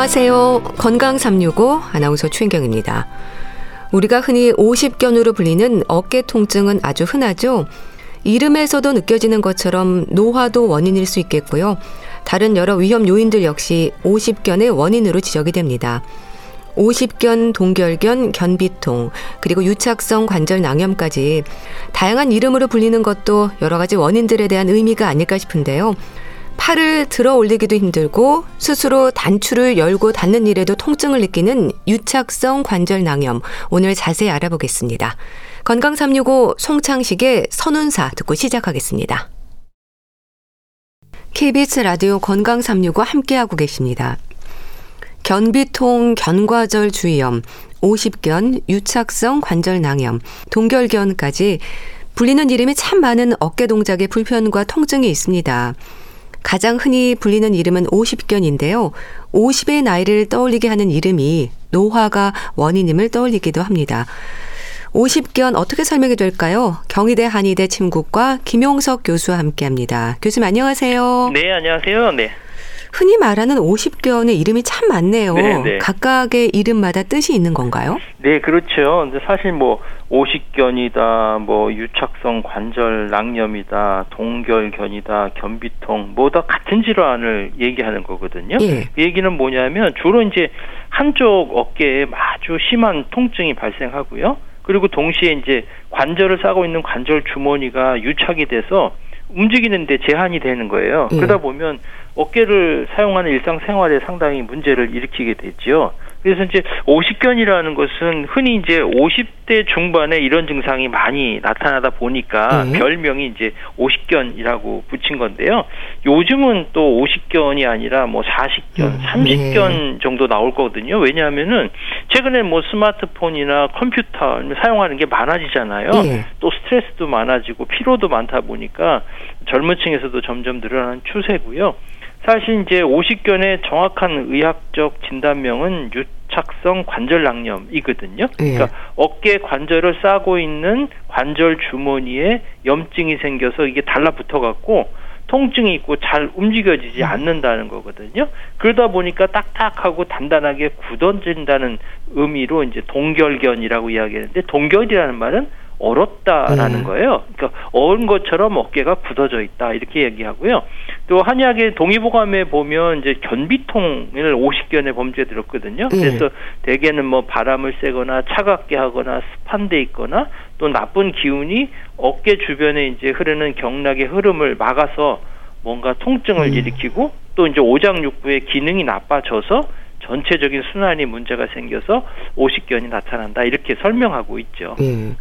안녕하세요. 건강 365 아나운서 최인경입니다. 우리가 흔히 50견으로 불리는 어깨 통증은 아주 흔하죠. 이름에서도 느껴지는 것처럼 노화도 원인일 수 있겠고요. 다른 여러 위험 요인들 역시 50견의 원인으로 지적이 됩니다. 50견, 동결견, 견비통, 그리고 유착성 관절 낭염까지 다양한 이름으로 불리는 것도 여러 가지 원인들에 대한 의미가 아닐까 싶은데요. 팔을 들어 올리기도 힘들고 스스로 단추를 열고 닫는 일에도 통증을 느끼는 유착성 관절 낭염 오늘 자세히 알아보겠습니다. 건강 365 송창식의 선운사 듣고 시작하겠습니다. KBS 라디오 건강 365 함께하고 계십니다. 견비통, 견과절 주의염, 50견, 유착성 관절 낭염, 동결견까지 불리는 이름이 참 많은 어깨 동작의 불편과 통증이 있습니다. 가장 흔히 불리는 이름은 50견인데요. 50의 나이를 떠올리게 하는 이름이 노화가 원인임을 떠올리기도 합니다. 50견 어떻게 설명이 될까요? 경희대 한의대 침구과 김용석 교수와 함께 합니다. 교수님 안녕하세요. 네, 안녕하세요. 네. 흔히 말하는 50견의 이름이 참 많네요. 네, 네. 각각의 이름마다 뜻이 있는 건가요? 네, 그렇죠. 근데 사실 뭐 50견이다, 뭐 유착성 관절 낭염이다, 동결견이다, 견비통 뭐다 같은 질환을 얘기하는 거거든요. 예. 그 얘기는 뭐냐면 주로 이제 한쪽 어깨에 아주 심한 통증이 발생하고요. 그리고 동시에 이제 관절을 싸고 있는 관절 주머니가 유착이 돼서 움직이는데 제한이 되는 거예요. 예. 그러다 보면 어깨를 사용하는 일상생활에 상당히 문제를 일으키게 되죠. 그래서 이제 오십견이라는 것은 흔히 이제 50대 중반에 이런 증상이 많이 나타나다 보니까 네. 별명이 이제 오십견이라고 붙인 건데요. 요즘은 또 오십견이 아니라 뭐 40견, 음, 30견 네. 정도 나올 거거든요. 왜냐하면은 최근에 뭐 스마트폰이나 컴퓨터 사용하는 게 많아지잖아요. 네. 또 스트레스도 많아지고 피로도 많다 보니까 젊은 층에서도 점점 늘어나는 추세고요. 사실 이제 오십견의 정확한 의학적 진단명은 유착성 관절 낭염이거든요. 예. 그러니까 어깨 관절을 싸고 있는 관절 주머니에 염증이 생겨서 이게 달라붙어 갖고 통증이 있고 잘 움직여지지 음. 않는다는 거거든요. 그러다 보니까 딱딱하고 단단하게 굳어진다는 의미로 이제 동결견이라고 이야기하는데 동결이라는 말은 얼었다라는 네. 거예요. 그러니까 얼은 것처럼 어깨가 굳어져 있다 이렇게 얘기하고요. 또 한약의 동의보감에 보면 이제 견비통을 50견의 범죄에 들었거든요. 네. 그래서 대개는 뭐 바람을 쐬거나 차갑게 하거나 습한 데 있거나 또 나쁜 기운이 어깨 주변에 이제 흐르는 경락의 흐름을 막아서 뭔가 통증을 음. 일으키고 또 이제 오장육부의 기능이 나빠져서 전체적인 순환이 문제가 생겨서 오십견이 나타난다 이렇게 설명하고 있죠. 예.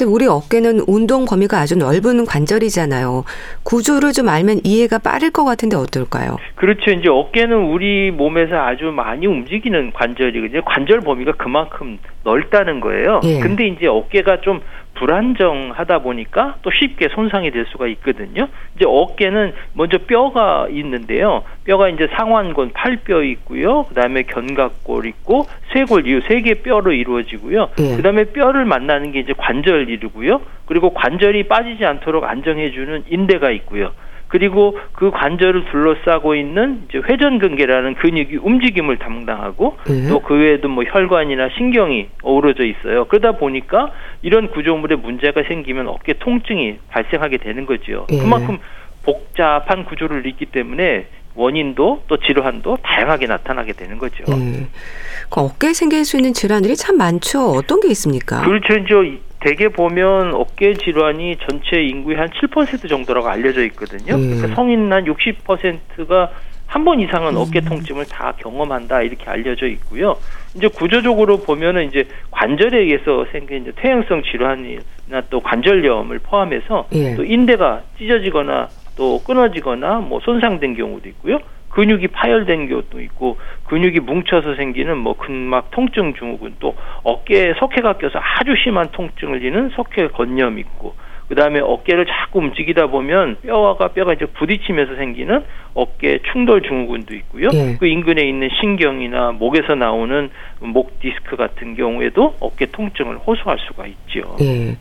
근데 우리 어깨는 운동 범위가 아주 넓은 관절이잖아요. 구조를 좀 알면 이해가 빠를 것 같은데 어떨까요? 그렇죠. 이제 어깨는 우리 몸에서 아주 많이 움직이는 관절이거든요. 관절 범위가 그만큼 넓다는 거예요. 예. 근데 이제 어깨가 좀 불안정하다 보니까 또 쉽게 손상이 될 수가 있거든요. 이제 어깨는 먼저 뼈가 있는데요. 뼈가 이제 상완골 팔뼈 있고요. 그다음에 견갑골 있고 쇄골 이후 세 개 뼈로 이루어지고요. 네. 그다음에 뼈를 만나는 게 이제 관절이고요. 그리고 관절이 빠지지 않도록 안정해 주는 인대가 있고요. 그리고 그 관절을 둘러싸고 있는 이제 회전근개라는 근육이 움직임을 담당하고 네. 또그 외에도 뭐 혈관이나 신경이 어우러져 있어요. 그러다 보니까 이런 구조물에 문제가 생기면 어깨 통증이 발생하게 되는 거죠. 네. 그만큼 복잡한 구조를 있기 때문에 원인도 또 질환도 다양하게 나타나게 되는 거죠. 네. 그 어깨에 생길 수 있는 질환들이 참 많죠. 어떤 게 있습니까? 그렇죠. 이제 대개 보면 어깨 질환이 전체 인구의 한 7% 정도라고 알려져 있거든요. 음. 그러니까 성인 한 60%가 한 번 이상은 어깨 음. 통증을 다 경험한다 이렇게 알려져 있고요. 이제 구조적으로 보면은 이제 관절에 의해서 생긴 이제 퇴행성 질환이나 또 관절염을 포함해서 예. 또 인대가 찢어지거나 또 끊어지거나 뭐 손상된 경우도 있고요. 근육이 파열된 경우도 있고 근육이 뭉쳐서 생기는 뭐 근막 통증 증후군 또 어깨에 석회가 껴서 아주 심한 통증을 지는 석회 건염 있고 그다음에 어깨를 자꾸 움직이다 보면 뼈와 뼈가 이제 부딪히면서 생기는 어깨 충돌 증후군도 있고요. 예. 그 인근에 있는 신경이나 목에서 나오는 목 디스크 같은 경우에도 어깨 통증을 호소할 수가 있죠. 예.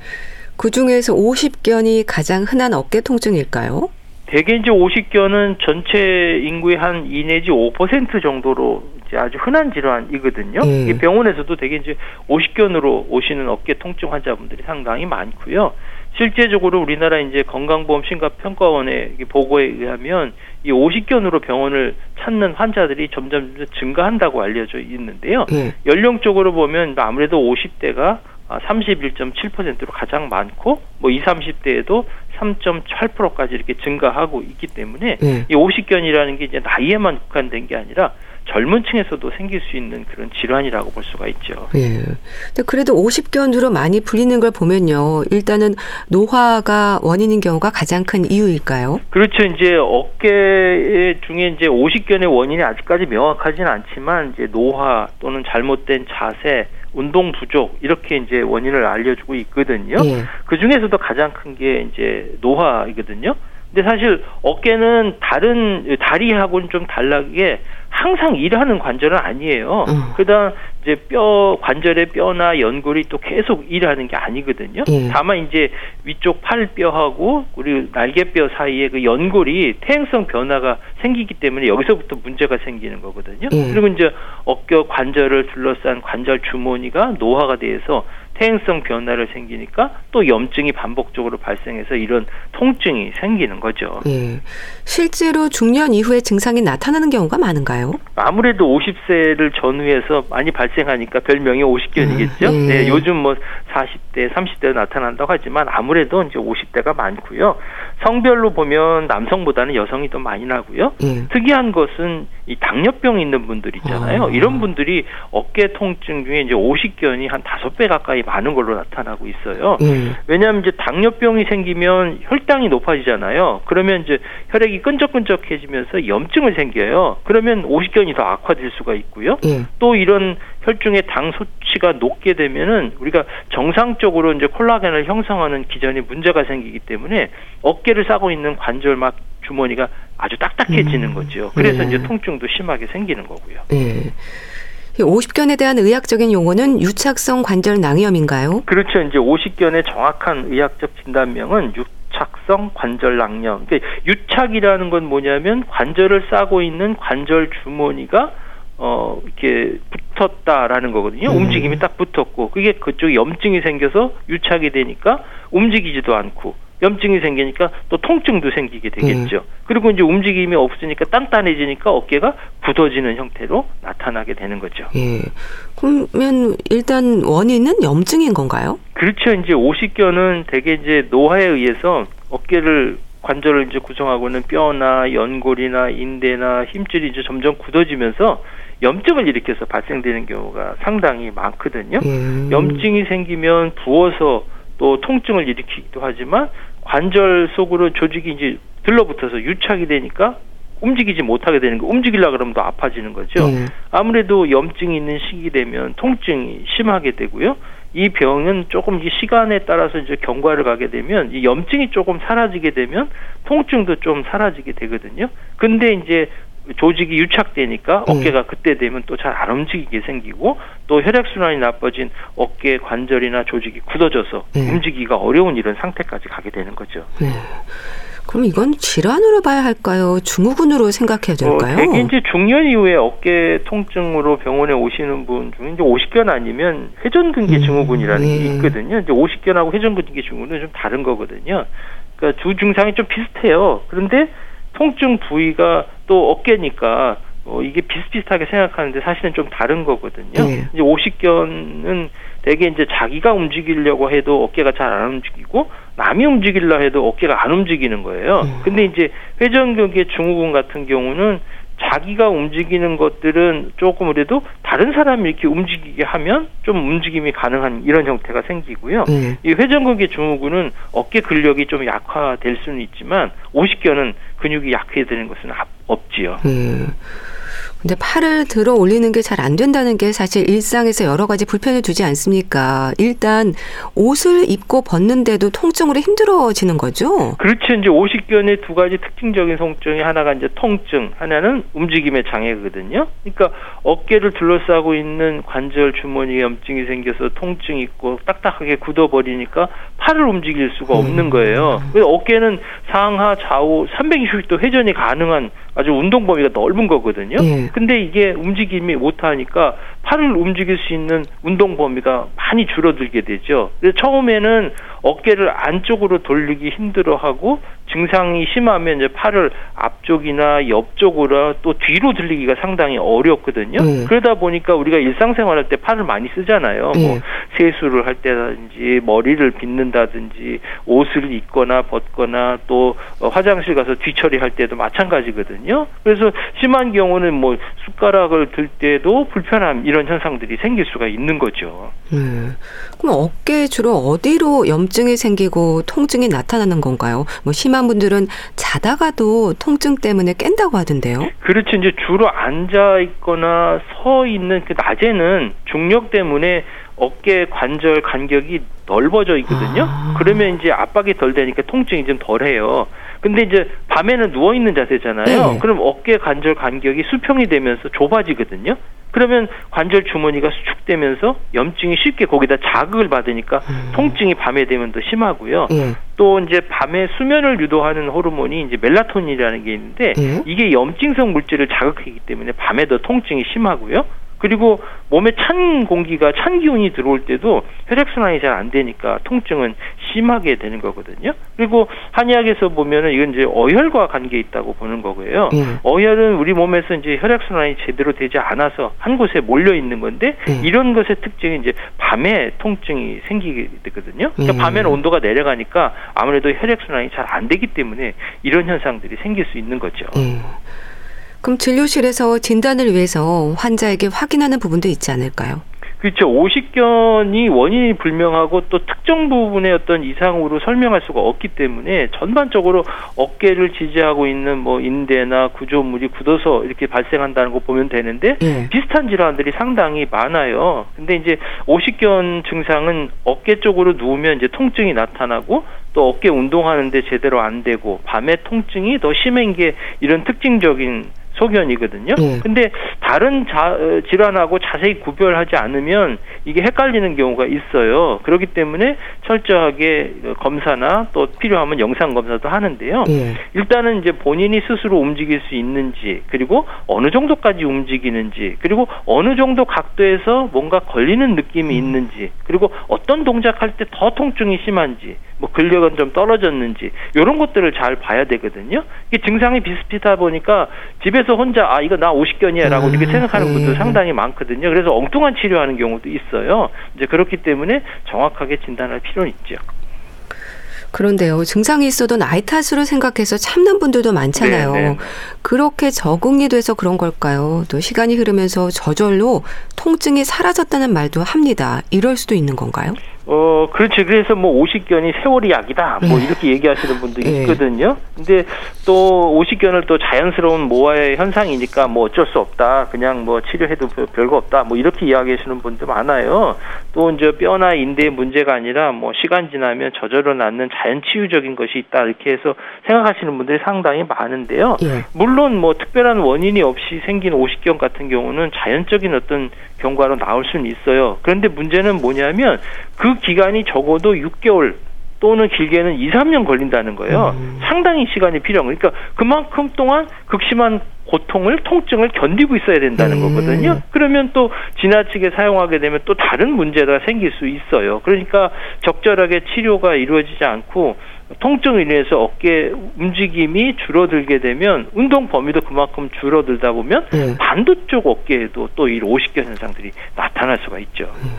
그 중에서 50견이 가장 흔한 어깨 통증일까요? 대개 이제 오십견은 전체 인구의 한2 내지 5% 정도로 이제 아주 흔한 질환이거든요. 예. 병원에서도 대개 이제 오십견으로 오시는 어깨 통증 환자분들이 상당히 많고요. 실제적으로 우리나라 이제 건강보험 심사평가원의 보고에 의하면 이 오십견으로 병원을 찾는 환자들이 점점 증가한다고 알려져 있는데요. 예. 연령적으로 보면 아무래도 50대가 31.7%로 가장 많고 뭐 20, 30대에도 3.8%까지 이렇게 증가하고 있기 때문에 예. 이 오십견이라는 게 이제 나이에만 국한된 게 아니라 젊은 층에서도 생길 수 있는 그런 질환이라고 볼 수가 있죠. 예. 근데 그래도 50견으로 많이 불리는 걸 보면요. 일단은 노화가 원인인 경우가 가장 큰 이유일까요? 그렇죠. 이제 어깨 중에 이제 50견의 원인이 아직까지 명확하지는 않지만 이제 노화 또는 잘못된 자세 운동 부족 이렇게 이제 원인을 알려주고 있거든요. 예. 그 중에서도 가장 큰 게 이제 노화이거든요. 근데 사실 어깨는 다른 다리하고는 좀 달라게 항상 일하는 관절은 아니에요. 음. 그다음 이제 뼈 관절의 뼈나 연골이 또 계속 일하는 게 아니거든요. 예. 다만 이제 위쪽 팔뼈하고 우리 날개뼈 사이에 그 연골이 퇴행성 변화가 생기기 때문에 여기서부터 문제가 생기는 거거든요. 예. 그리고 이제 어깨 관절을 둘러싼 관절 주머니가 노화가 돼서 퇴행성 변화를 생기니까 또 염증이 반복적으로 발생해서 이런 통증이 생기는 거죠. 예. 실제로 중년 이후에 증상이 나타나는 경우가 많은가요? 아무래도 50세를 전후해서 많이 발생하니까 별명이 50견이겠죠. 음, 예. 네, 요즘 뭐 40대, 30대 나타난다고 하지만 아무래도 이제 50대가 많고요. 성별로 보면 남성보다는 여성이 더 많이 나고요. 예. 특이한 것은 이 당뇨병 있는 분들 있잖아요. 아. 이런 분들이 어깨 통증 중에 이제 50견이 한 5배 가까이 많은 걸로 나타나고 있어요. 예. 왜냐하면 이제 당뇨병이 생기면 혈당이 높아지잖아요. 그러면 이제 혈액이 끈적끈적해지면서 염증을 생겨요. 그러면 50견이 더 악화될 수가 있고요. 예. 또 이런 혈중의 당 수치가 높게 되면은 우리가 정상적으로 이제 콜라겐을 형성하는 기전에 문제가 생기기 때문에 어깨를 싸고 있는 관절 막 주머니가 아주 딱딱해지는 음. 거죠. 그래서 네. 이제 통증도 심하게 생기는 거고요. 네. 50견에 대한 의학적인 용어는 유착성 관절 낭염인가요? 그렇죠. 이제 50견의 정확한 의학적 진단명은 유 착성 관절 낭염. 그러니까 유착이라는 건 뭐냐면 관절을 싸고 있는 관절 주머니가 어 이렇게 붙었다라는 거거든요. 음. 움직임이 딱 붙었고 그게 그쪽 염증이 생겨서 유착이 되니까 움직이지도 않고 염증이 생기니까 또 통증도 생기게 되겠죠. 음. 그리고 이제 움직임이 없으니까 단단해지니까 어깨가 굳어지는 형태로 나타나게 되는 거죠. 예. 그러면 일단 원인은 염증인 건가요? 그렇죠. 이제 오십견은 대개 이제 노화에 의해서 어깨를 관절을 이제 구성하고는 뼈나 연골이나 인대나 힘줄이 이제 점점 굳어지면서 염증을 일으켜서 발생되는 경우가 상당히 많거든요. 음. 염증이 생기면 부어서 또 통증을 일으키기도 하지만 관절 속으로 조직이 이제 들러붙어서 유착이 되니까 움직이지 못하게 되는 거 움직이려 그러면 더 아파지는 거죠. 음. 아무래도 염증이 있는 시기 되면 통증이 심하게 되고요. 이 병은 조금 이 시간에 따라서 이제 경과를 가게 되면 이 염증이 조금 사라지게 되면 통증도 좀 사라지게 되거든요. 근데 이제 조직이 유착되니까 네. 어깨가 그때 되면 또 잘 안 움직이게 생기고 또 혈액 순환이 나빠진 어깨 관절이나 조직이 굳어져서 네. 움직이기가 어려운 이런 상태까지 가게 되는 거죠. 네. 그럼 이건 질환으로 봐야 할까요? 증후군으로 생각해야 어, 될까요? 어, 대개 이제 중년 이후에 어깨 통증으로 병원에 오시는 분 중에 이제 50견 아니면 회전근개 음, 증후군이라는 네. 게 있거든요. 이제 50견하고 회전근개 증후군은 좀 다른 거거든요. 그러니까 두 증상이 좀 비슷해요. 그런데 통증 부위가 또 어깨니까 어, 이게 비슷비슷하게 생각하는데 사실은 좀 다른 거거든요. 네. 이제 오십견은 대개 이제 자기가 움직이려고 해도 어깨가 잘 안 움직이고 남이 움직이려 해도 어깨가 안 움직이는 거예요. 네. 근데 이제 회전근개 증후군 같은 경우는 자기가 움직이는 것들은 조금 그래도 다른 사람이 이렇게 움직이게 하면 좀 움직임이 가능한 이런 형태가 생기고요. 네. 이 회전근개 증후군은 어깨 근력이 좀 약화될 수는 있지만 오십견은 근육이 약해지는 것은 없지요. 네. 근데 팔을 들어 올리는 게 잘 안 된다는 게 사실 일상에서 여러 가지 불편을 주지 않습니까? 일단 옷을 입고 벗는데도 통증으로 힘들어지는 거죠? 그렇죠. 이제 오십견의 두 가지 특징적인 통증이 하나가 이제 통증, 하나는 움직임의 장애거든요. 그러니까 어깨를 둘러싸고 있는 관절 주머니에 염증이 생겨서 통증이 있고 딱딱하게 굳어버리니까 팔을 움직일 수가 없는 음. 거예요. 그래서 어깨는 상하 좌우 360도 회전이 가능한 아주 운동 범위가 넓은 거거든요. 예. 근데 이게 움직임이 못하니까 팔을 움직일 수 있는 운동 범위가 많이 줄어들게 되죠. 그래서 처음에는 어깨를 안쪽으로 돌리기 힘들어하고 증상이 심하면 이제 팔을 앞쪽이나 옆쪽으로 또 뒤로 들리기가 상당히 어렵거든요. 네. 그러다 보니까 우리가 일상생활할 때 팔을 많이 쓰잖아요. 네. 뭐 세수를 할 때라든지 머리를 빗는다든지 옷을 입거나 벗거나 또 화장실 가서 뒤처리할 때도 마찬가지거든요. 그래서 심한 경우는 뭐 숟가락을 들 때도 불편함 이런 현상들이 생길 수가 있는 거죠. 네. 그럼 어깨 주로 어디로 염증이 생기고 통증이 나타나는 건가요? 뭐 심한 분들은 자다가도 통증 때문에 깬다고 하던데요. 그렇죠. 이제 주로 앉아 있거나 서 있는 그 낮에는 중력 때문에 어깨 관절 간격이 넓어져 있거든요. 아. 그러면 이제 압박이 덜 되니까 통증이 좀 덜해요. 근데 이제 밤에는 누워 있는 자세잖아요. 네. 그럼 어깨 관절 간격이 수평이 되면서 좁아지거든요. 그러면 관절 주머니가 수축되면서 염증이 쉽게 거기다 자극을 받으니까 음. 통증이 밤에 되면 더 심하고요. 예. 또 이제 밤에 수면을 유도하는 호르몬이 이제 멜라토닌이라는 게 있는데 예. 이게 염증성 물질을 자극하기 때문에 밤에 더 통증이 심하고요. 그리고 몸에 찬 공기가 찬 기운이 들어올 때도 혈액순환이 잘 안 되니까 통증은 심하게 되는 거거든요. 그리고 한의학에서 보면은 이건 이제 어혈과 관계 있다고 보는 거고요. 예. 어혈은 우리 몸에서 이제 혈액순환이 제대로 되지 않아서 한 곳에 몰려 있는 건데 예. 이런 것의 특징이 이제 밤에 통증이 생기게 되거든요. 그러니까 예. 밤에는 온도가 내려가니까 아무래도 혈액순환이 잘 안 되기 때문에 이런 현상들이 생길 수 있는 거죠. 예. 그럼 진료실에서 진단을 위해서 환자에게 확인하는 부분도 있지 않을까요? 그렇죠. 오십견이 원인이 불명하고 또 특정 부분의 어떤 이상으로 설명할 수가 없기 때문에 전반적으로 어깨를 지지하고 있는 뭐 인대나 구조물이 굳어서 이렇게 발생한다는 거 보면 되는데 예. 비슷한 질환들이 상당히 많아요. 근데 이제 오십견 증상은 어깨 쪽으로 누우면 이제 통증이 나타나고 또 어깨 운동하는데 제대로 안 되고 밤에 통증이 더 심한 게 이런 특징적인 소견이거든요. 네. 근데 다른 자, 어, 질환하고 자세히 구별하지 않으면 이게 헷갈리는 경우가 있어요. 그렇기 때문에 철저하게 검사나 또 필요하면 영상 검사도 하는데요. 네. 일단은 이제 본인이 스스로 움직일 수 있는지 그리고 어느 정도까지 움직이는지 그리고 어느 정도 각도에서 뭔가 걸리는 느낌이 음. 있는지 그리고 어떤 동작할 때 더 통증이 심한지 뭐 근력은 좀 떨어졌는지 이런 것들을 잘 봐야 되거든요. 이게 증상이 비슷비슷하다 보니까 집에서 혼자 아 이거 나 오십견이야라고 음, 이렇게 생각하는 네. 분들 상당히 많거든요. 그래서 엉뚱한 치료하는 경우도 있어요. 이제 그렇기 때문에 정확하게 진단할 필요는 있죠. 그런데요, 증상이 있어도 나이 탓으로 생각해서 참는 분들도 많잖아요. 네네. 네. 그렇게 적응이 돼서 그런 걸까요? 또 시간이 흐르면서 저절로 통증이 사라졌다는 말도 합니다. 이럴 수도 있는 건가요? 어, 그렇지. 그래서 뭐 오십견이 세월이 약이다. 뭐 네. 이렇게 얘기하시는 분들이 네. 있거든요. 근데 또 오십견을 또 자연스러운 모아의 현상이니까 뭐 어쩔 수 없다. 그냥 뭐 치료해도 별거 없다. 뭐 이렇게 이야기하시는 분들 많아요. 또 이제 뼈나 인대의 문제가 아니라 뭐 시간 지나면 저절로 낫는 자연 치유적인 것이 있다. 이렇게 해서 생각하시는 분들이 상당히 많은데요. 예. 물론 뭐 특별한 원인이 없이 생긴 오십견 같은 경우는 자연적인 어떤 경과로 나올 수는 있어요. 그런데 문제는 뭐냐면 그 기간이 적어도 6개월 또는 길게는 2, 3년 걸린다는 거예요. 음. 상당히 시간이 필요한 거예요. 그러니까 그만큼 동안 극심한 고통을 통증을 견디고 있어야 된다는 음. 거거든요. 그러면 또 지나치게 사용하게 되면 또 다른 문제가 생길 수 있어요. 그러니까 적절하게 치료가 이루어지지 않고 통증을 인해서 어깨 움직임이 줄어들게 되면 운동 범위도 그만큼 줄어들다 보면 네. 반대쪽 어깨에도 또 이 오십견 현상들이 나타날 수가 있죠. 음.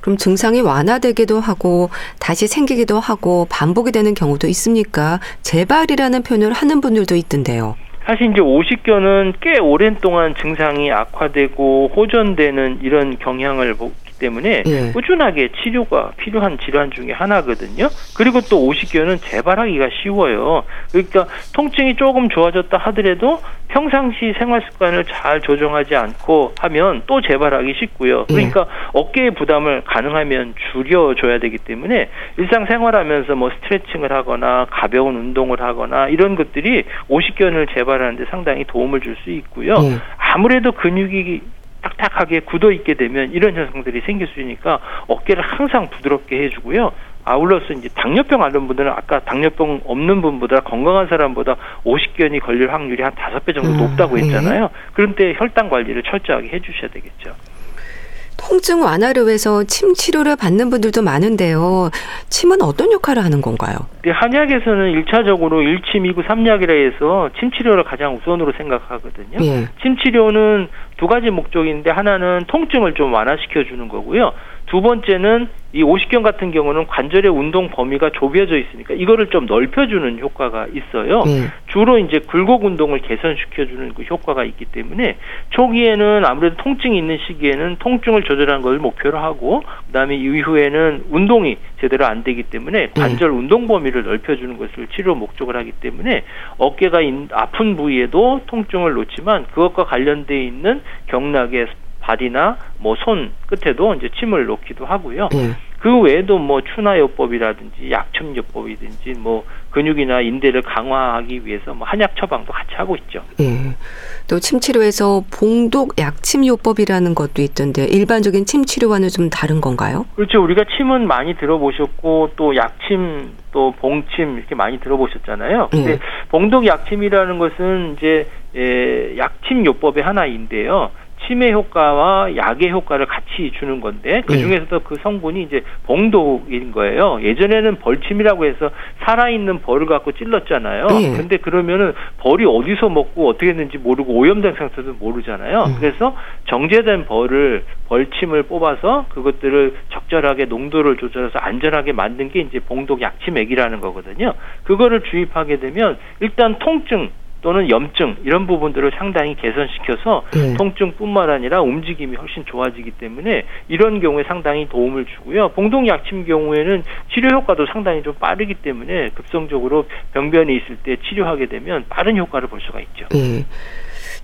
그럼 증상이 완화되기도 하고 다시 생기기도 하고 반복이 되는 경우도 있습니까? 재발이라는 표현을 하는 분들도 있던데요. 사실 이제 오십견은 꽤 오랜 동안 증상이 악화되고 호전되는 이런 경향을 때문에 예. 꾸준하게 치료가 필요한 질환 중에 하나거든요. 그리고 또 오십견은 재발하기가 쉬워요. 그러니까 통증이 조금 좋아졌다 하더라도 평상시 생활 습관을 잘 조정하지 않고 하면 또 재발하기 쉽고요. 예. 그러니까 예. 어깨의 부담을 가능하면 줄여줘야 되기 때문에 일상생활하면서 뭐 스트레칭을 하거나 가벼운 운동을 하거나 이런 것들이 오십견을 재발하는데 상당히 도움을 줄 수 있고요. 예. 아무래도 근육이 딱딱하게 굳어 있게 되면 이런 현상들이 생길 수 있으니까 어깨를 항상 부드럽게 해주고요. 아울러서 이제 당뇨병 앓는 분들은 아까 당뇨병 없는 분보다 건강한 사람보다 오십견이 걸릴 확률이 한 다섯 배 정도 음, 높다고 네. 했잖아요. 그런데 혈당 관리를 철저하게 해주셔야 되겠죠. 통증 완화를 위해서 침 치료를 받는 분들도 많은데요. 침은 어떤 역할을 하는 건가요? 네, 한약에서는 일차적으로 1침, 2구, 3약이라 해서 침 치료를 가장 우선으로 생각하거든요. 예. 침 치료는 두 가지 목적인데 하나는 통증을 좀 완화시켜 주는 거고요. 두 번째는 이 오십견 같은 경우는 관절의 운동 범위가 좁혀져 있으니까 이거를 좀 넓혀주는 효과가 있어요. 네. 주로 이제 굴곡 운동을 개선시켜주는 그 효과가 있기 때문에 초기에는 아무래도 통증이 있는 시기에는 통증을 조절하는 걸 목표로 하고 그다음에 이후에는 운동이 제대로 안 되기 때문에 네. 관절 네. 운동 범위를 넓혀주는 것을 치료 목적을 하기 때문에 어깨가 아픈 부위에도 통증을 놓지만 그것과 관련돼 있는 경락의 발이나 뭐 손 끝에도 이제 침을 놓기도 하고요. 네. 그 외에도 뭐 추나요법이라든지 약침요법이든지 뭐 근육이나 인대를 강화하기 위해서 뭐 한약 처방도 같이 하고 있죠. 예. 또 침치료에서 봉독 약침요법이라는 것도 있던데 일반적인 침치료와는 좀 다른 건가요? 그렇죠. 우리가 침은 많이 들어보셨고 또 약침 또 봉침 이렇게 많이 들어보셨잖아요. 근데 예. 봉독 약침이라는 것은 이제 예, 약침요법의 하나인데요. 치매 효과와 약의 효과를 같이 주는 건데 그 네. 중에서도 그 성분이 이제 봉독인 거예요. 예전에는 벌침이라고 해서 살아있는 벌을 갖고 찔렀잖아요. 네. 근데 그러면은 벌이 어디서 먹고 어떻게 했는지 모르고 오염된 상태도 모르잖아요. 음. 그래서 정제된 벌을 벌침을 뽑아서 그것들을 적절하게 농도를 조절해서 안전하게 만든 게 이제 봉독 약침액이라는 거거든요. 그거를 주입하게 되면 일단 통증 또는 염증 이런 부분들을 상당히 개선시켜서 네. 통증뿐만 아니라 움직임이 훨씬 좋아지기 때문에 이런 경우에 상당히 도움을 주고요. 봉동 약침 경우에는 치료 효과도 상당히 좀 빠르기 때문에 급성적으로 병변이 있을 때 치료하게 되면 빠른 효과를 볼 수가 있죠. 네.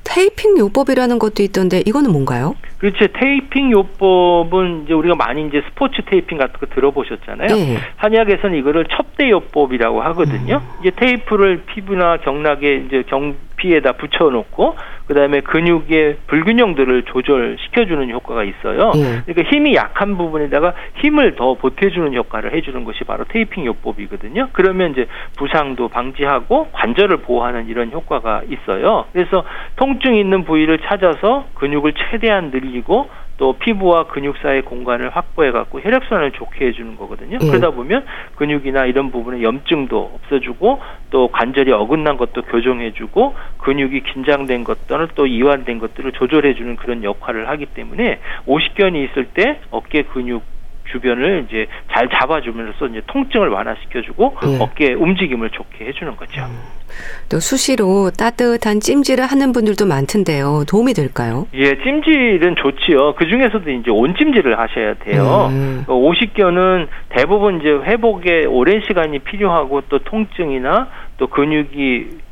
테이핑 요법이라는 것도 있던데 이거는 뭔가요? 그렇죠. 테이핑 요법은 이제 우리가 많이 이제 스포츠 테이핑 같은 거 들어보셨잖아요. 네. 한의학에서는 이거를 첩대 요법이라고 하거든요. 음. 이제 테이프를 피부나 경락에 이제 경피에다 붙여놓고 그다음에 근육의 불균형들을 조절시켜주는 효과가 있어요. 네. 그러니까 힘이 약한 부분에다가 힘을 더 보태주는 효과를 해주는 것이 바로 테이핑 요법이거든요. 그러면 이제 부상도 방지하고 관절을 보호하는 이런 효과가 있어요. 그래서 통증 있는 부위를 찾아서 근육을 최대한 늘리고 또 피부와 근육 사이의 공간을 확보해 갖고 혈액순환을 좋게 해주는 거거든요. 음. 그러다 보면 근육이나 이런 부분에 염증도 없어주고 또 관절이 어긋난 것도 교정해주고 근육이 긴장된 것들을 또 이완된 것들을 조절해주는 그런 역할을 하기 때문에 오십견이 있을 때 어깨 근육 주변을 이제 잘 잡아주면서 이제 통증을 완화시켜주고 네. 어깨 움직임을 좋게 해주는 거죠. 음. 또 수시로 따뜻한 찜질을 하는 분들도 많던데요. 도움이 될까요? 예, 찜질은 좋지요. 그 중에서도 이제 온찜질을 하셔야 돼요. 음. 오십견은 대부분 이제 회복에 오랜 시간이 필요하고 또 통증이나 또 근육이 예,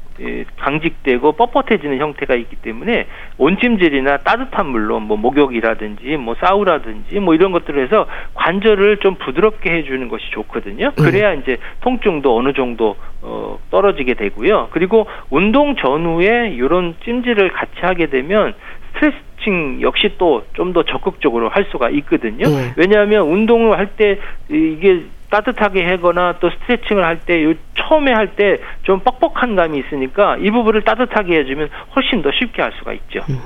강직되고 뻣뻣해지는 형태가 있기 때문에 온찜질이나 따뜻한 물로 뭐 목욕이라든지 뭐 사우라든지 뭐 이런 것들을 해서 관절을 좀 부드럽게 해주는 것이 좋거든요. 음. 그래야 음. 이제 통증도 어느 정도 어, 떨어지게 되고요. 그리고 운동 전후에 이런 찜질을 같이 하게 되면 스트레칭 역시 또 좀 더 적극적으로 할 수가 있거든요. 네. 왜냐하면 운동을 할 때 이게 따뜻하게 하거나 또 스트레칭을 할 때 처음에 할 때 좀 뻑뻑한 감이 있으니까 이 부분을 따뜻하게 해주면 훨씬 더 쉽게 할 수가 있죠. 음.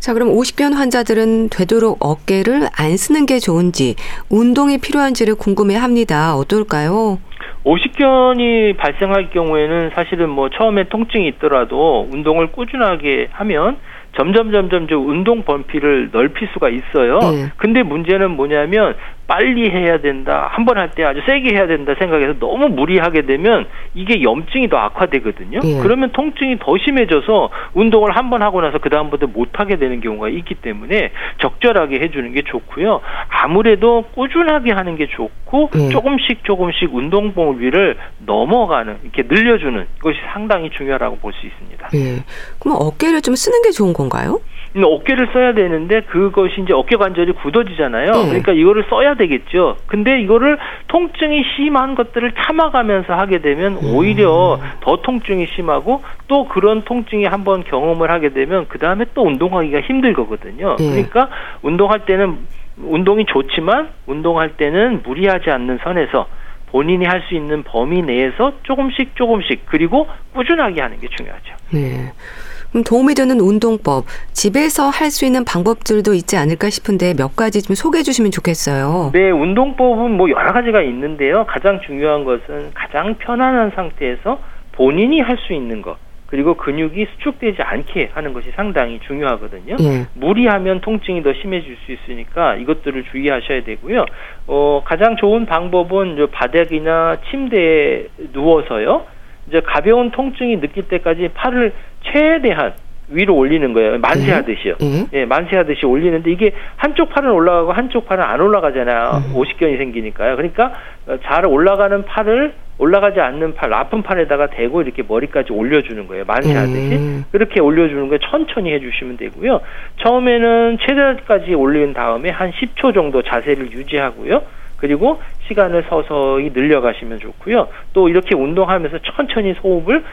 자, 그럼 50견 환자들은 되도록 어깨를 안 쓰는 게 좋은지, 운동이 필요한지를 궁금해 합니다. 어떨까요? 오십견이 발생할 경우에는 사실은 뭐 처음에 통증이 있더라도 운동을 꾸준하게 하면 점점 점점 저 운동 범피를 넓힐 수가 있어요. 네. 근데 문제는 뭐냐면 빨리 해야 된다. 한 번 할 때 아주 세게 해야 된다 생각해서 너무 무리하게 되면 이게 염증이 더 악화되거든요. 예. 그러면 통증이 더 심해져서 운동을 한 번 하고 나서 그 다음부터 못 하게 되는 경우가 있기 때문에 적절하게 해 주는 게 좋고요. 아무래도 꾸준하게 하는 게 좋고 예. 조금씩 조금씩 운동 범위를 넘어가는 이렇게 늘려 주는 것이 상당히 중요하다고 볼 수 있습니다. 예. 그럼 어깨를 좀 쓰는 게 좋은 건가요? 어깨를 써야 되는데 그것이 이제 어깨 관절이 굳어지잖아요. 네. 그러니까 이거를 써야 되겠죠. 근데 이거를 통증이 심한 것들을 참아가면서 하게 되면 음. 오히려 더 통증이 심하고 또 그런 통증이 한번 경험을 하게 되면 그 다음에 또 운동하기가 힘들 거거든요. 네. 그러니까 운동할 때는 운동이 좋지만 운동할 때는 무리하지 않는 선에서 본인이 할 수 있는 범위 내에서 조금씩 조금씩 그리고 꾸준하게 하는 게 중요하죠. 네. 도움이 되는 운동법, 집에서 할 수 있는 방법들도 있지 않을까 싶은데 몇 가지 좀 소개해 주시면 좋겠어요. 네, 운동법은 뭐 여러 가지가 있는데요. 가장 중요한 것은 가장 편안한 상태에서 본인이 할 수 있는 것. 그리고 근육이 수축되지 않게 하는 것이 상당히 중요하거든요. 예. 무리하면 통증이 더 심해질 수 있으니까 이것들을 주의하셔야 되고요. 어, 가장 좋은 방법은 바닥이나 침대에 누워서요. 이제 가벼운 통증이 느낄 때까지 팔을 최대한 위로 올리는 거예요. 만세하듯이요. 음. 예, 만세하듯이 올리는데 이게 한쪽 팔은 올라가고 한쪽 팔은 안 올라가잖아요. 음. 오십견이 생기니까요. 그러니까 잘 올라가는 팔을 올라가지 않는 팔, 아픈 팔에다가 대고 이렇게 머리까지 올려주는 거예요. 만세하듯이. 음. 그렇게 올려주는 거 천천히 해주시면 되고요. 처음에는 최대까지 올린 다음에 한 10초 정도 자세를 유지하고요. 그리고 시간을 서서히 늘려가시면 좋고요. 또 이렇게 운동하면서 천천히 호흡을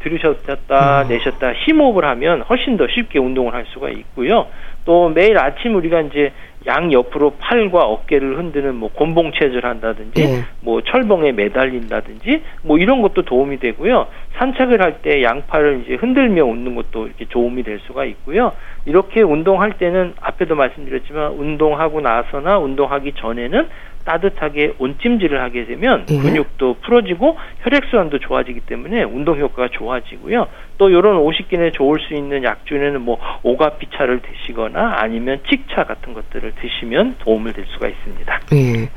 들으셨다 음. 내셨다 심호흡을 하면 훨씬 더 쉽게 운동을 할 수가 있고요. 또 매일 아침 우리가 이제 양 옆으로 팔과 어깨를 흔드는 뭐 곤봉 체조를 한다든지 네. 뭐 철봉에 매달린다든지 뭐 이런 것도 도움이 되고요. 산책을 할 때 양팔을 이제 흔들며 웃는 것도 이렇게 도움이 될 수가 있고요. 이렇게 운동할 때는 앞에도 말씀드렸지만 운동하고 나서나 운동하기 전에는 따뜻하게 온찜질을 하게 되면 예. 근육도 풀어지고 혈액순환도 좋아지기 때문에 운동 효과가 좋아지고요. 또 이런 오십견에 좋을 수 있는 약 중에는 뭐 오가피차를 드시거나 아니면 칡차 같은 것들을 드시면 도움을 될 수가 있습니다. 예.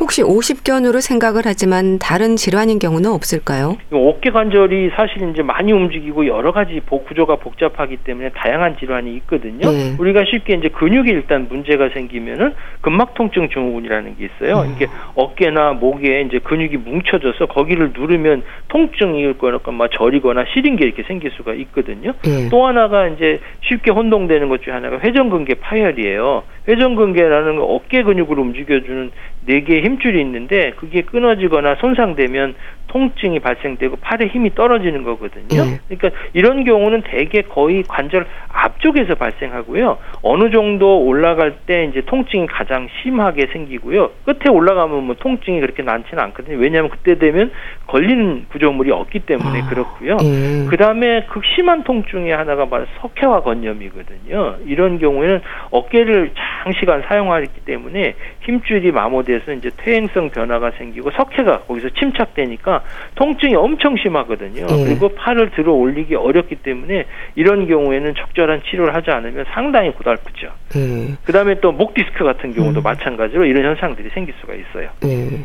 혹시 오십견으로 생각을 하지만 다른 질환인 경우는 없을까요? 어깨 관절이 사실 이제 많이 움직이고 여러 가지 구조가 복잡하기 때문에 다양한 질환이 있거든요. 네. 우리가 쉽게 이제 근육이 일단 문제가 생기면은 근막통증 증후군이라는 게 있어요. 음. 이게 어깨나 목에 이제 근육이 뭉쳐져서 거기를 누르면 통증이 있거나 막 저리거나 시린 게 이렇게 생길 수가 있거든요. 네. 또 하나가 이제 쉽게 혼동되는 것 중에 하나가 회전근개 파열이에요. 회전근개라는 어깨 근육을 움직여주는 네 개의 힘줄이 있는데 그게 끊어지거나 손상되면 통증이 발생되고 팔에 힘이 떨어지는 거거든요. 네. 그러니까 이런 경우는 대개 거의 관절 앞쪽에서 발생하고요. 어느 정도 올라갈 때 이제 통증이 가장 심하게 생기고요. 끝에 올라가면 뭐 통증이 그렇게 많지는 않거든요. 왜냐하면 그때 되면 걸리는 구조물이 없기 때문에 아, 그렇고요. 네. 그 다음에 극심한 통증의 하나가 바로 석회화 건염이거든요. 이런 경우에는 어깨를 장시간 사용하기 때문에 힘줄이 마모돼서 이제 퇴행성 변화가 생기고 석회가 거기서 침착되니까 통증이 엄청 심하거든요. 네. 그리고 팔을 들어 올리기 어렵기 때문에 이런 경우에는 적절한 치료를 하지 않으면 상당히 고달프죠. 네. 그다음에 또 목 디스크 같은 경우도 음. 마찬가지로 이런 현상들이 생길 수가 있어요. 네.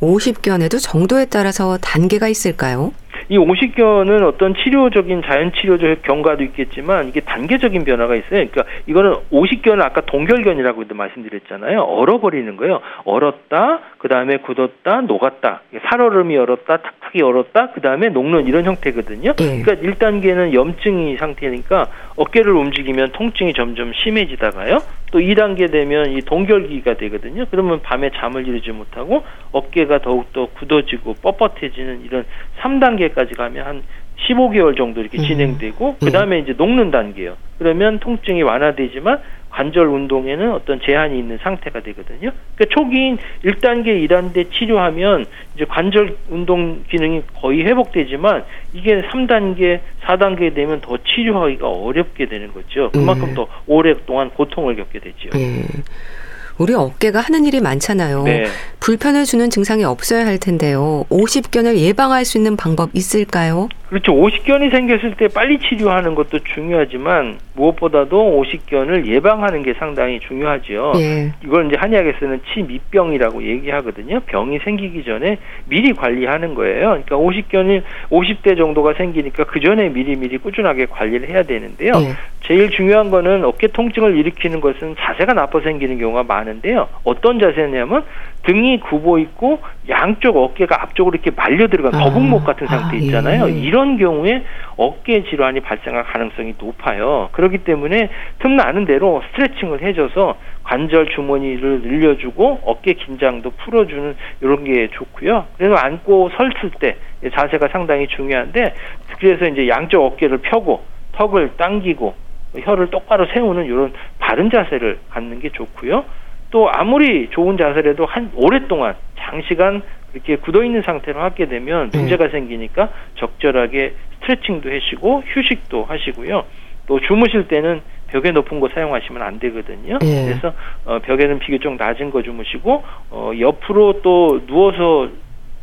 50견에도 정도에 따라서 단계가 있을까요? 이 오십견은 어떤 치료적인 자연 치료적 경과도 있겠지만 이게 단계적인 변화가 있어요. 그러니까 이거는 오십견은 아까 동결견이라고도 말씀드렸잖아요. 얼어버리는 거예요. 얼었다, 그 다음에 굳었다, 녹았다. 살얼음이 얼었다, 탁탁이 얼었다, 그 다음에 녹는 이런 형태거든요. 네. 그러니까 1단계는 염증이 상태니까 어깨를 움직이면 통증이 점점 심해지다가요. 또 2단계 되면 이 동결기가 되거든요. 그러면 밤에 잠을 이루지 못하고 어깨가 더욱더 굳어지고 뻣뻣해지는 이런 3단계 까지 가면 한 15개월 정도 이렇게 음. 진행되고 음. 그다음에 이제 녹는 단계요. 그러면 통증이 완화되지만 관절 운동에는 어떤 제한이 있는 상태가 되거든요. 그러니까 초기인 1단계, 2단계 치료하면 이제 관절 운동 기능이 거의 회복되지만 이게 3단계, 4단계 되면 더 치료하기가 어렵게 되는 거죠. 그만큼 음. 더 오랫동안 고통을 겪게 되죠. 음. 우리 어깨가 하는 일이 많잖아요. 네. 불편을 주는 증상이 없어야 할 텐데요. 오십견을 예방할 수 있는 방법 있을까요? 그렇죠. 오십견이 생겼을 때 빨리 치료하는 것도 중요하지만 무엇보다도 오십견을 예방하는 게 상당히 중요하죠. 예. 이걸 이제 한의학에서는 치밑병이라고 얘기하거든요. 병이 생기기 전에 미리 관리하는 거예요. 그러니까 오십견이 오십 대 정도가 생기니까 그 전에 미리 미리 꾸준하게 관리를 해야 되는데요. 예. 제일 중요한 거는 어깨 통증을 일으키는 것은 자세가 나빠 생기는 경우가 많은데요. 어떤 자세냐면 등이 굽어 있고 양쪽 어깨가 앞쪽으로 이렇게 말려 들어간 아, 거북목 같은 상태 아, 있잖아요. 아, 예. 이런 경우에 어깨 질환이 발생할 가능성이 높아요. 그렇기 때문에 틈나는 대로 스트레칭을 해줘서 관절 주머니를 늘려주고 어깨 긴장도 풀어주는 이런 게 좋고요. 그래서 앉고 설을 때 자세가 상당히 중요한데 그래서 이제 양쪽 어깨를 펴고 턱을 당기고 혀를 똑바로 세우는 이런 바른 자세를 갖는 게 좋고요. 또 아무리 좋은 자세라도 한 오랫동안 장시간 이렇게 굳어 있는 상태로 하게 되면 네. 문제가 생기니까 적절하게 스트레칭도 하시고 휴식도 하시고요. 또 주무실 때는 벽에 높은 거 사용하시면 안 되거든요. 예. 그래서 어, 벽에는 비교적 낮은 거 주무시고 어, 옆으로 또 누워서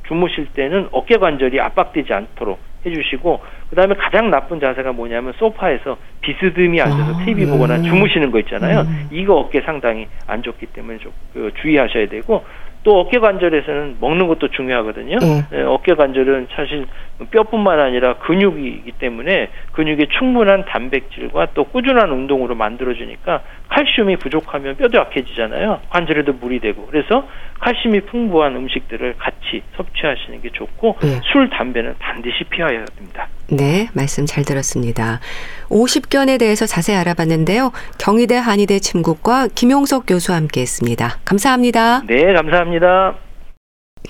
주무실 때는 어깨 관절이 압박되지 않도록 해주시고 그다음에 가장 나쁜 자세가 뭐냐면 소파에서 비스듬히 앉아서 아, TV 보거나 네. 주무시는 거 있잖아요. 음. 이거 어깨 상당히 안 좋기 때문에 좀 그 주의하셔야 되고 또 어깨 관절에서는 먹는 것도 중요하거든요. 네. 네, 어깨 관절은 사실 뼈뿐만 아니라 근육이기 때문에 근육에 충분한 단백질과 또 꾸준한 운동으로 만들어주니까 칼슘이 부족하면 뼈도 약해지잖아요. 관절에도 무리 되고 그래서 칼슘이 풍부한 음식들을 같이 섭취하시는 게 좋고 네. 술, 담배는 반드시 피하여야 됩니다. 네, 말씀 잘 들었습니다. 50견에 대해서 자세히 알아봤는데요. 경희대 한의대 침국과 김용석 교수와 함께 했습니다. 감사합니다. 네, 감사합니다.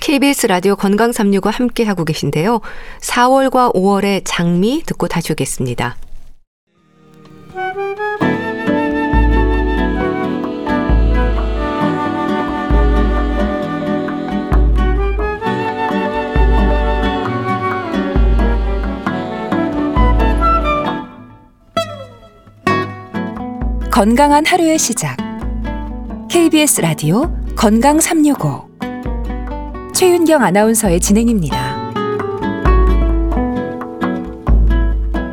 KBS 라디오 건강 365 함께 하고 계신데요. 4월과 5월의 장미 듣고 다시 오겠습니다. 건강한 하루의 시작. KBS 라디오 건강 365. 최윤경 아나운서의 진행입니다.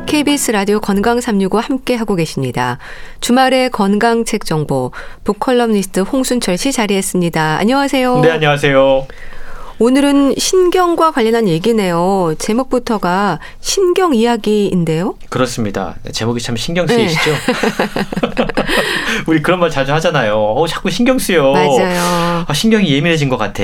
KBS 라디오 건강 365 함께 하고 계십니다. 주말의 건강 책 정보 북컬럼니스트 홍순철 씨 자리했습니다. 안녕하세요. 네, 안녕하세요. 오늘은 신경과 관련한 얘기네요. 제목부터가 신경 이야기인데요. 그렇습니다. 제목이 참 신경 네. 쓰이시죠? 네. 우리 그런 말 자주 하잖아요. 어, 자꾸 신경 쓰여. 맞아요. 아, 신경이 예민해진 것 같아.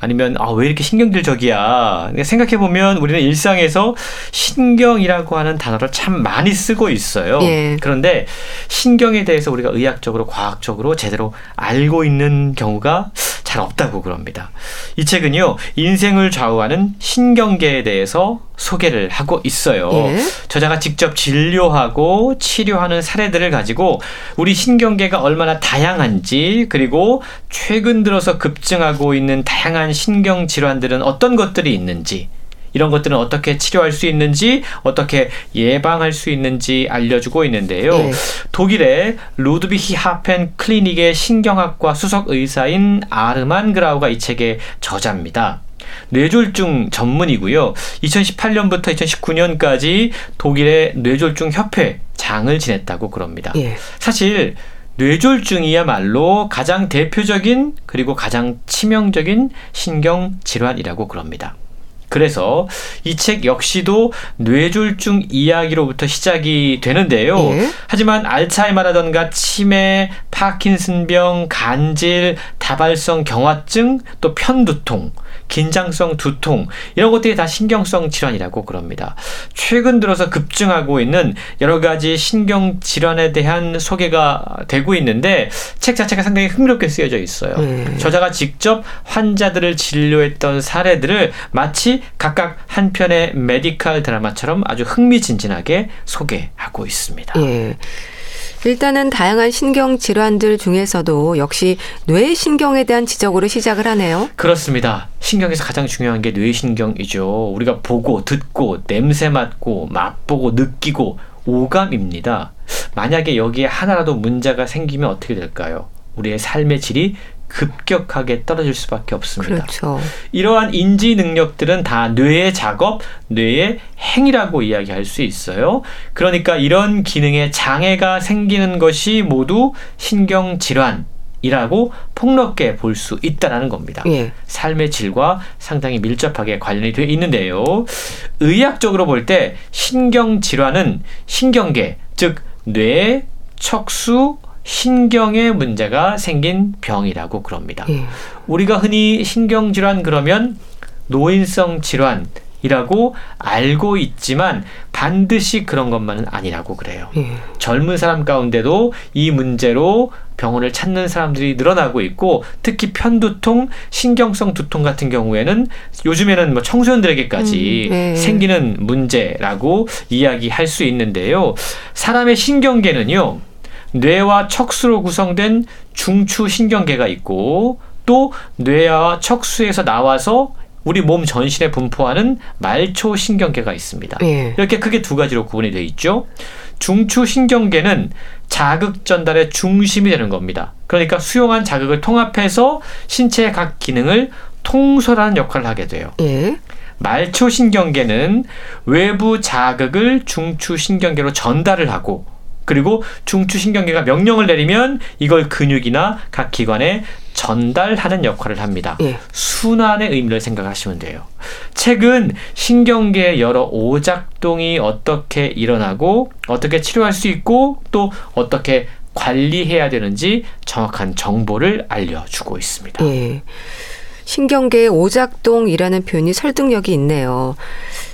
아니면 아, 왜 이렇게 신경질적이야. 생각해 보면 우리는 일상에서 신경이라고 하는 단어를 참 많이 쓰고 있어요. 예. 그런데 신경에 대해서 우리가 의학적으로 과학적으로 제대로 알고 있는 경우가 잘 없다고 그럽니다. 이 책은요, 인생을 좌우하는 신경계에 대해서 소개를 하고 있어요. 예. 저자가 직접 진료하고 치료하는 사례들을 가지고 우리 신경계가 얼마나 다양한지 그리고 최근 들어서 급증하고 있는 다양한 신경 질환들은 어떤 것들이 있는지 이런 것들은 어떻게 치료할 수 있는지 어떻게 예방할 수 있는지 알려주고 있는데요. 네. 독일의 루드비히 하펜 클리닉의 신경학과 수석 의사인 아르만 그라우가 이 책의 저자입니다. 뇌졸중 전문이고요. 2018년부터 2019년까지 독일의 뇌졸중 협회 장을 지냈다고 그럽니다. 예. 사실 뇌졸중이야말로 가장 대표적인 그리고 가장 치명적인 신경 질환이라고 그럽니다. 그래서 이 책 역시도 뇌졸중 이야기로부터 시작이 되는데요. 예? 하지만 알츠하이머라던가 치매, 파킨슨병, 간질, 다발성 경화증, 또 편두통, 긴장성 두통 이런 것들이 다 신경성 질환이라고 그럽니다. 최근 들어서 급증하고 있는 여러 가지 신경 질환에 대한 소개가 되고 있는데 책 자체가 상당히 흥미롭게 쓰여져 있어요. 음. 저자가 직접 환자들을 진료했던 사례들을 마치 각각 한 편의 메디칼 드라마처럼 아주 흥미진진하게 소개하고 있습니다. 예. 일단은 다양한 신경 질환들 중에서도 역시 뇌신경에 대한 지적으로 시작을 하네요. 그렇습니다. 신경에서 가장 중요한 게 뇌신경이죠. 우리가 보고 듣고 냄새 맡고 맛보고 느끼고 오감입니다. 만약에 여기에 하나라도 문제가 생기면 어떻게 될까요? 우리의 삶의 질이 급격하게 떨어질 수밖에 없습니다. 그렇죠. 이러한 인지 능력들은 다 뇌의 작업, 뇌의 행위라고 이야기할 수 있어요. 그러니까 이런 기능에 장애가 생기는 것이 모두 신경 질환 이라고 폭넓게 볼 수 있다라는 겁니다. 예. 삶의 질과 상당히 밀접하게 관련이 되어 있는데요. 의학적으로 볼 때 신경 질환은 신경계, 즉 뇌, 척수, 신경에 문제가 생긴 병이라고 그럽니다. 예. 우리가 흔히 신경질환 그러면 노인성 질환, 이라고 알고 있지만 반드시 그런 것만은 아니라고 그래요. 예. 젊은 사람 가운데도 이 문제로 병원을 찾는 사람들이 늘어나고 있고 특히 편두통, 신경성 두통 같은 경우에는 요즘에는 뭐 청소년들에게까지 음, 네. 생기는 문제라고 이야기할 수 있는데요. 사람의 신경계는요. 뇌와 척수로 구성된 중추 신경계가 있고 또 뇌와 척수에서 나와서 우리 몸 전신에 분포하는 말초 신경계가 있습니다. 예. 이렇게 크게 두 가지로 구분이 되어 있죠. 중추 신경계는 자극 전달의 중심이 되는 겁니다. 그러니까 수용한 자극을 통합해서 신체의 각 기능을 통솔하는 역할을 하게 돼요. 예. 말초 신경계는 외부 자극을 중추 신경계로 전달을 하고 그리고 중추신경계가 명령을 내리면 이걸 근육이나 각 기관에 전달하는 역할을 합니다. 예. 순환의 의미를 생각하시면 돼요. 책은 신경계의 여러 오작동이 어떻게 일어나고 어떻게 치료할 수 있고 또 어떻게 관리해야 되는지 정확한 정보를 알려주고 있습니다. 예. 신경계의 오작동이라는 표현이 설득력이 있네요.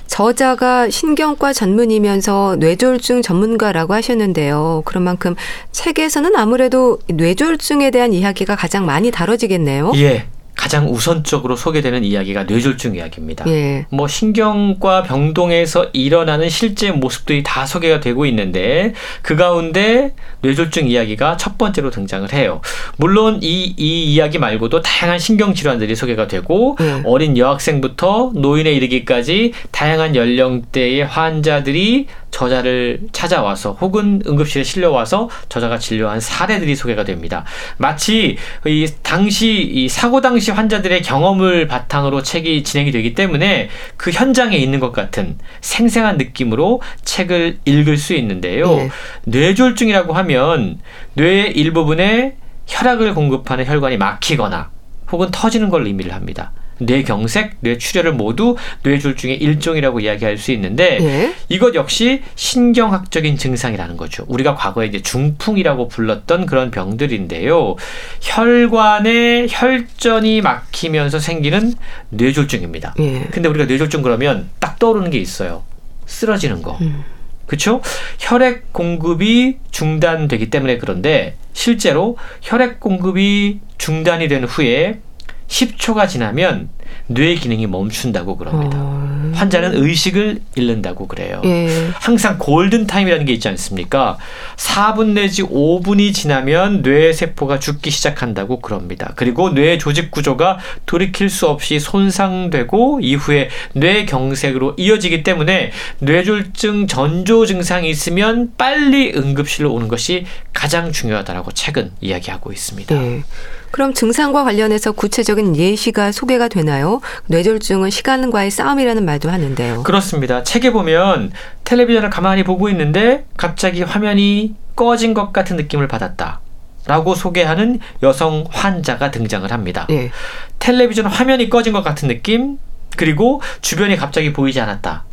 저자가 신경과 전문이면서 뇌졸중 전문가라고 하셨는데요. 그런 만큼 책에서는 아무래도 뇌졸중에 대한 이야기가 가장 많이 다뤄지겠네요. 예. 가장 우선적으로 소개되는 이야기가 뇌졸중 이야기입니다. 예. 뭐 신경과 병동에서 일어나는 실제 모습들이 다 소개가 되고 있는데 그 가운데 뇌졸중 이야기가 첫 번째로 등장을 해요. 물론 이, 이 이야기 말고도 다양한 신경 질환들이 소개가 되고 예. 어린 여학생부터 노인에 이르기까지 다양한 연령대의 환자들이 저자를 찾아와서 혹은 응급실에 실려와서 저자가 진료한 사례들이 소개가 됩니다. 마치 이 당시 이 사고 당시 환자들의 경험을 바탕으로 책이 진행이 되기 때문에 그 현장에 있는 것 같은 생생한 느낌으로 책을 읽을 수 있는데요. 네. 뇌졸중이라고 하면 뇌의 일부분에 혈액을 공급하는 혈관이 막히거나 혹은 터지는 걸 의미를 합니다. 뇌경색, 뇌출혈을 모두 뇌졸중의 일종이라고 이야기할 수 있는데 예? 이것 역시 신경학적인 증상이라는 거죠. 우리가 과거에 이제 중풍이라고 불렀던 그런 병들인데요. 혈관에 혈전이 막히면서 생기는 뇌졸중입니다. 예. 근데 우리가 뇌졸중 그러면 딱 떠오르는 게 있어요. 쓰러지는 거. 음. 그렇죠? 혈액 공급이 중단되기 때문에 그런데 실제로 혈액 공급이 중단이 된 후에 10초가 지나면 뇌 기능이 멈춘다고 그럽니다. 어... 환자는 의식을 잃는다고 그래요. 예. 항상 골든 타임이라는 게 있지 않습니까? 4분 내지 5분이 지나면 뇌 세포가 죽기 시작한다고 그럽니다. 그리고 뇌 조직 구조가 돌이킬 수 없이 손상되고 이후에 뇌 경색으로 이어지기 때문에 뇌졸중 전조 증상이 있으면 빨리 응급실로 오는 것이 가장 중요하다라고 책은 이야기하고 있습니다. 예. 그럼 증상과 관련해서 구체적인 예시가 소개가 되나요? 뇌졸중은 시간과의 싸움이라는 말도 하는데요. 그렇습니다. 책에 보면 텔레비전을 가만히 보고 있는데 갑자기 화면이 꺼진 것 같은 느낌을 받았다. 라고 소개하는 여성 환자가 등장을 합니다. 예. 텔레비전 화면이 꺼진 것 같은 느낌, 그리고 주변이 갑자기 보이지 않았다.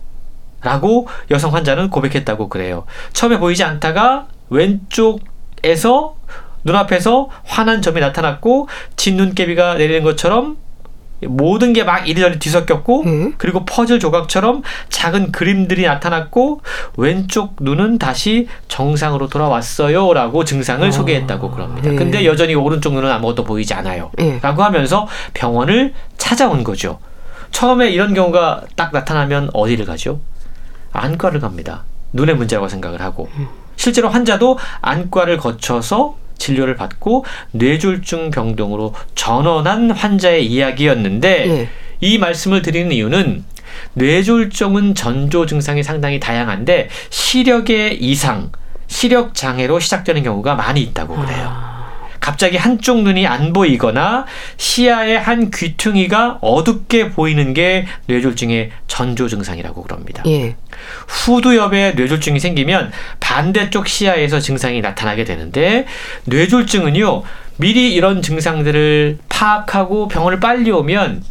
라고 여성 환자는 고백했다고 그래요. 처음에 보이지 않다가 왼쪽에서 눈앞에서 환한 점이 나타났고 진눈깨비가 내리는 것처럼 모든 게 막 이리저리 뒤섞였고 음? 그리고 퍼즐 조각처럼 작은 그림들이 나타났고 왼쪽 눈은 다시 정상으로 돌아왔어요라고 증상을 어. 소개했다고 그럽니다. 네. 근데 여전히 오른쪽 눈은 아무것도 보이지 않아요. 네. 라고 하면서 병원을 찾아온 거죠. 처음에 이런 경우가 딱 나타나면 어디를 가죠? 안과를 갑니다. 눈의 문제라고 생각을 하고 음. 실제로 환자도 안과를 거쳐서 진료를 받고 뇌졸중 병동으로 전원한 환자의 이야기였는데 네. 이 말씀을 드리는 이유는 뇌졸중은 전조 증상이 상당히 다양한데 시력의 이상, 시력 장애로 시작되는 경우가 많이 있다고 그래요. 아. 갑자기 한쪽 눈이 안 보이거나 시야의 한 귀퉁이가 어둡게 보이는 게 뇌졸중의 전조 증상이라고 그럽니다. 예. 후두엽에 뇌졸중이 생기면 반대쪽 시야에서 증상이 나타나게 되는데 뇌졸중은요 미리 이런 증상들을 파악하고 병원을 빨리 오면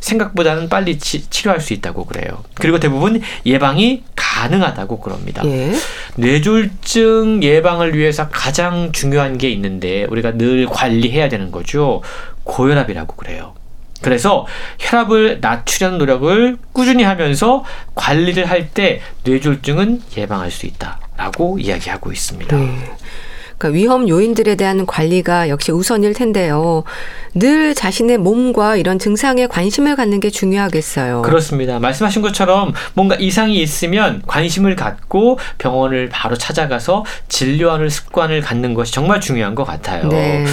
생각보다는 빨리 치, 치료할 수 있다고 그래요. 그리고 대부분 예방이 가능하다고 그럽니다. 예. 뇌졸중 예방을 위해서 가장 중요한 게 있는데 우리가 늘 관리해야 되는 거죠. 고혈압이라고 그래요. 그래서 혈압을 낮추려는 노력을 꾸준히 하면서 관리를 할 때 뇌졸중은 예방할 수 있다라고 이야기하고 있습니다. 네. 그러니까 위험 요인들에 대한 관리가 역시 우선일 텐데요. 늘 자신의 몸과 이런 증상에 관심을 갖는 게 중요하겠어요. 그렇습니다. 말씀하신 것처럼 뭔가 이상이 있으면 관심을 갖고 병원을 바로 찾아가서 진료하는 습관을 갖는 것이 정말 중요한 것 같아요. 네.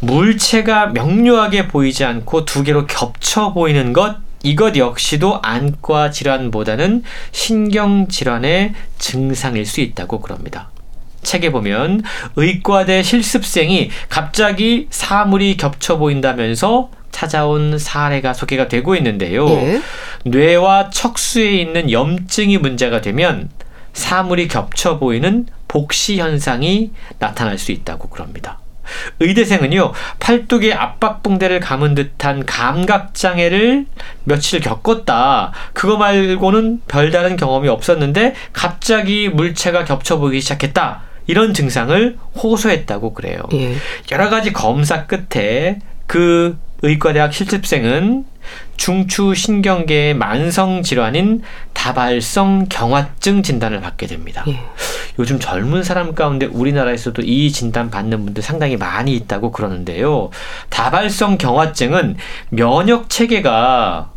물체가 명료하게 보이지 않고 두 개로 겹쳐 보이는 것 이것 역시도 안과 질환보다는 신경 질환의 증상일 수 있다고 그럽니다. 책에 보면 의과대 실습생이 갑자기 사물이 겹쳐 보인다면서 찾아온 사례가 소개가 되고 있는데요. 네. 뇌와 척수에 있는 염증이 문제가 되면 사물이 겹쳐 보이는 복시 현상이 나타날 수 있다고 그럽니다. 의대생은요, 팔뚝에 압박붕대를 감은 듯한 감각 장애를 며칠 겪었다. 그거 말고는 별다른 경험이 없었는데, 갑자기 물체가 겹쳐 보이기 시작했다. 이런 증상을 호소했다고 그래요. 예. 여러 가지 검사 끝에 그 의과대학 실습생은 중추 신경계의 만성 질환인 다발성 경화증 진단을 받게 됩니다. 예. 요즘 젊은 사람 가운데 우리나라에서도 이 진단 받는 분들 상당히 많이 있다고 그러는데요. 다발성 경화증은 면역 체계가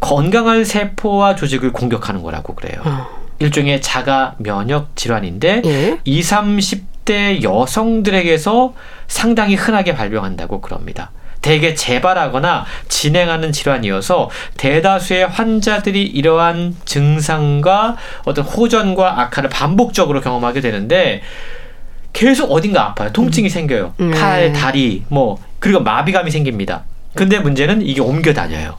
건강한 세포와 조직을 공격하는 거라고 그래요. 어. 일종의 자가 면역 질환인데 예? 20, 30대 여성들에게서 상당히 흔하게 발병한다고 그럽니다. 대개 재발하거나 진행하는 질환이어서 대다수의 환자들이 이러한 증상과 어떤 호전과 악화를 반복적으로 경험하게 되는데 계속 어딘가 아파요. 통증이 음. 생겨요. 음. 팔, 다리, 뭐 그리고 마비감이 생깁니다. 근데 문제는 이게 옮겨 다녀요.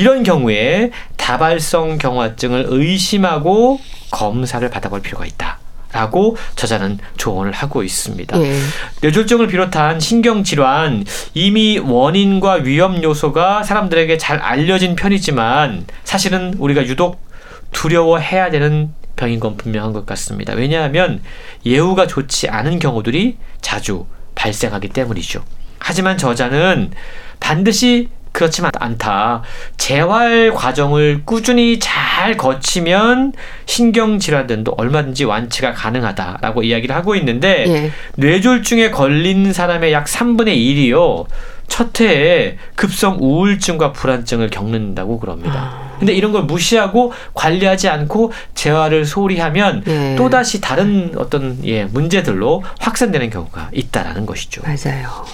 이런 경우에 다발성 경화증을 의심하고 검사를 받아볼 필요가 있다. 라고 저자는 조언을 하고 있습니다. 예. 뇌졸중을 비롯한 신경질환 이미 원인과 위험 요소가 사람들에게 잘 알려진 편이지만 사실은 우리가 유독 두려워해야 되는 병인 건 분명한 것 같습니다. 왜냐하면 예후가 좋지 않은 경우들이 자주 발생하기 때문이죠. 하지만 저자는 반드시 그렇지만 않다. 재활 과정을 꾸준히 잘 거치면 신경질환 등도 얼마든지 완치가 가능하다라고 이야기를 하고 있는데 예. 뇌졸중에 걸린 사람의 약 3분의 1이요. 첫 해에 급성 우울증과 불안증을 겪는다고 그럽니다. 아. 근데 이런 걸 무시하고 관리하지 않고 재활을 소홀히 하면 예. 또다시 다른 어떤 예, 문제들로 확산되는 경우가 있다라는 것이죠. 맞아요.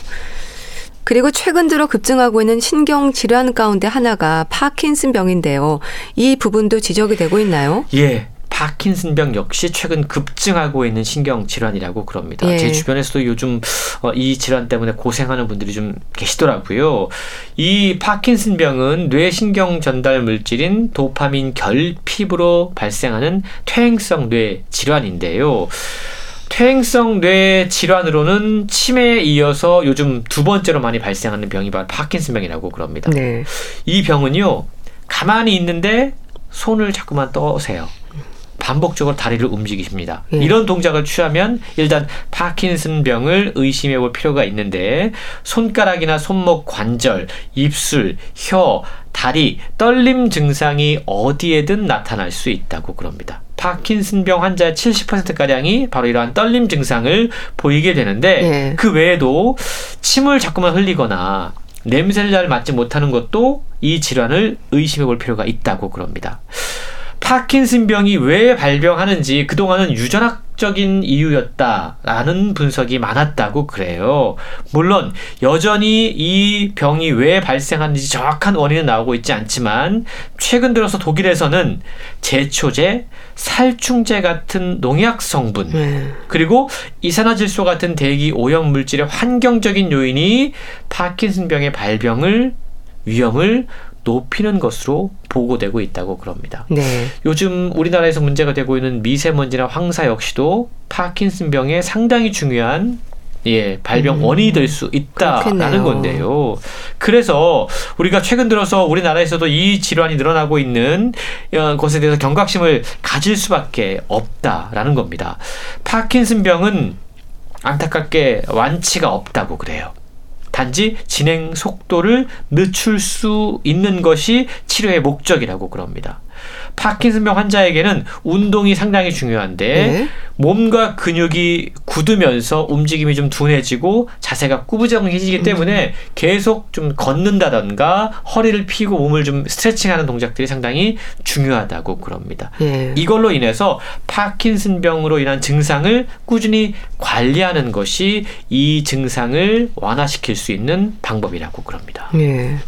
그리고 최근 들어 급증하고 있는 신경 질환 가운데 하나가 파킨슨 병인데요. 이 부분도 지적이 되고 있나요? 예. 파킨슨병 역시 최근 급증하고 있는 신경 질환이라고 그럽니다. 예. 제 주변에서도 요즘 어, 이 질환 때문에 고생하는 분들이 좀 계시더라고요. 이 파킨슨병은 뇌신경 전달 물질인 도파민 결핍으로 발생하는 퇴행성 뇌 질환인데요. 퇴행성 뇌 질환으로는 치매에 이어서 요즘 두 번째로 많이 발생하는 병이 바로 파킨슨병이라고 그럽니다. 네. 이 병은요, 가만히 있는데 손을 자꾸만 떠세요. 반복적으로 다리를 움직이십니다. 예. 이런 동작을 취하면 일단 파킨슨병을 의심해 볼 필요가 있는데 손가락이나 손목 관절, 입술, 혀, 다리, 떨림 증상이 어디에든 나타날 수 있다고 그럽니다. 파킨슨병 환자의 70%가량이 바로 이러한 떨림 증상을 보이게 되는데 네. 그 외에도 침을 자꾸만 흘리거나 냄새를 잘 맡지 못하는 것도 이 질환을 의심해 볼 필요가 있다고 그럽니다. 파킨슨병이 왜 발병하는지 그동안은 유전학 적인 이유였다라는 분석이 많았다고 그래요. 물론 여전히 이 병이 왜 발생하는지 정확한 원인은 나오고 있지 않지만 최근 들어서 독일에서는 제초제, 살충제 같은 농약 성분 네. 그리고 이산화질소 같은 대기 오염 물질의 환경적인 요인이 파킨슨병의 발병을 위험을 높이는 것으로 보고되고 있다고 그럽니다. 네. 요즘 우리나라에서 문제가 되고 있는 미세먼지나 황사 역시도 파킨슨병에 상당히 중요한 예, 발병 음. 원인이 될 수 있다라는 건데요. 그래서 우리가 최근 들어서 우리나라에서도 이 질환이 늘어나고 있는 어, 것에 대해서 경각심을 가질 수밖에 없다라는 겁니다. 파킨슨병은 안타깝게 완치가 없다고 그래요. 단지 진행 속도를 늦출 수 있는 것이 치료의 목적이라고 그럽니다. 파킨슨병 환자에게는 운동이 상당히 중요한데 네. 몸과 근육이 굳으면서 움직임이 좀 둔해지고 자세가 꾸부정해지기 때문에 음. 계속 좀 걷는다던가 허리를 펴고 몸을 좀 스트레칭하는 동작들이 상당히 중요하다고 그럽니다. 네. 이걸로 인해서 파킨슨병으로 인한 증상을 꾸준히 관리하는 것이 이 증상을 완화시킬 수 있는 방법이라고 그럽니다. 네.